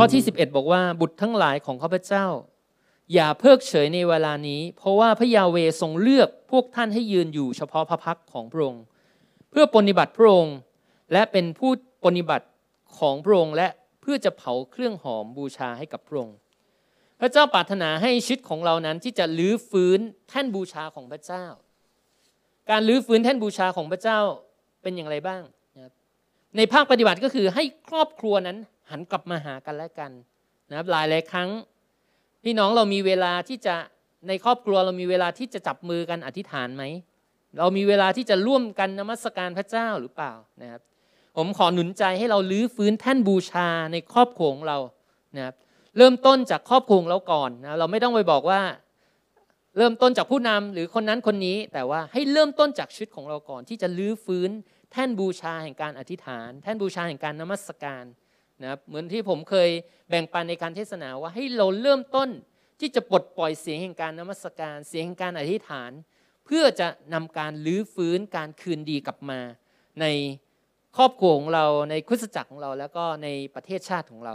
ข้อที่ 11 บอกว่าบุตรทั้งหลายของข้าพเจ้า อย่าเพิกเฉยในเวลานี้ เพราะว่าพระยาเวทรงเลือกพวกท่านให้ยืนอยู่เฉพาะพระพักของพระองค์ เพื่อปฏิบัติพระองค์ และเป็นผู้ปฏิบัติของพระองค์และเพื่อจะเผาเครื่องหอมบูชาให้กับพระองค์พระเจ้าปรารถนาให้ชีวิตของเรานั้นที่จะลื้อฟื้นแท่นบูชาของพระเจ้า การลื้อฟื้นแท่นบูชาของพระเจ้าเป็นอย่างไรบ้าง ในภาคปฏิบัติก็คือให้ครอบครัวนั้น หันกลับมาหากันและกันนะครับหลายหลายครั้ง พี่น้องเรามีเวลาที่จะในครอบครัวเรามีเวลาที่จะจับมือกันอธิษฐานไหมเรามีเวลาที่จะร่วมกันนมัสการพระเจ้าหรือเปล่านะครับ ผมขอหนุนใจให้เราลื้อฟื้นแท่นบูชาในครอบครัวของเรานะครับเริ่มต้นจากครอบครัวเราก่อนนะเราไม่ต้องไปบอกว่า เริ่มต้นจากผู้นำหรือคนนั้นคนนี้ แต่ว่าให้เริ่มต้นจากชีวิตของเราก่อน ที่จะลื้อฟื้นแท่นบูชาแห่งการอธิษฐาน แท่นบูชาแห่งการนมัสการ นะครับเหมือนที่ผมเคยแบ่งปันในการเทศนาว่าให้เราเริ่มต้นที่จะปลดปล่อยเสียงแห่งการนมัสการ เสียงแห่งการอธิษฐาน เพื่อจะนำการลื้อฟื้นการคืนดีกลับมา ในครอบครัวของเราในคริสจักรของเราแล้วก็ในประเทศชาติของเรา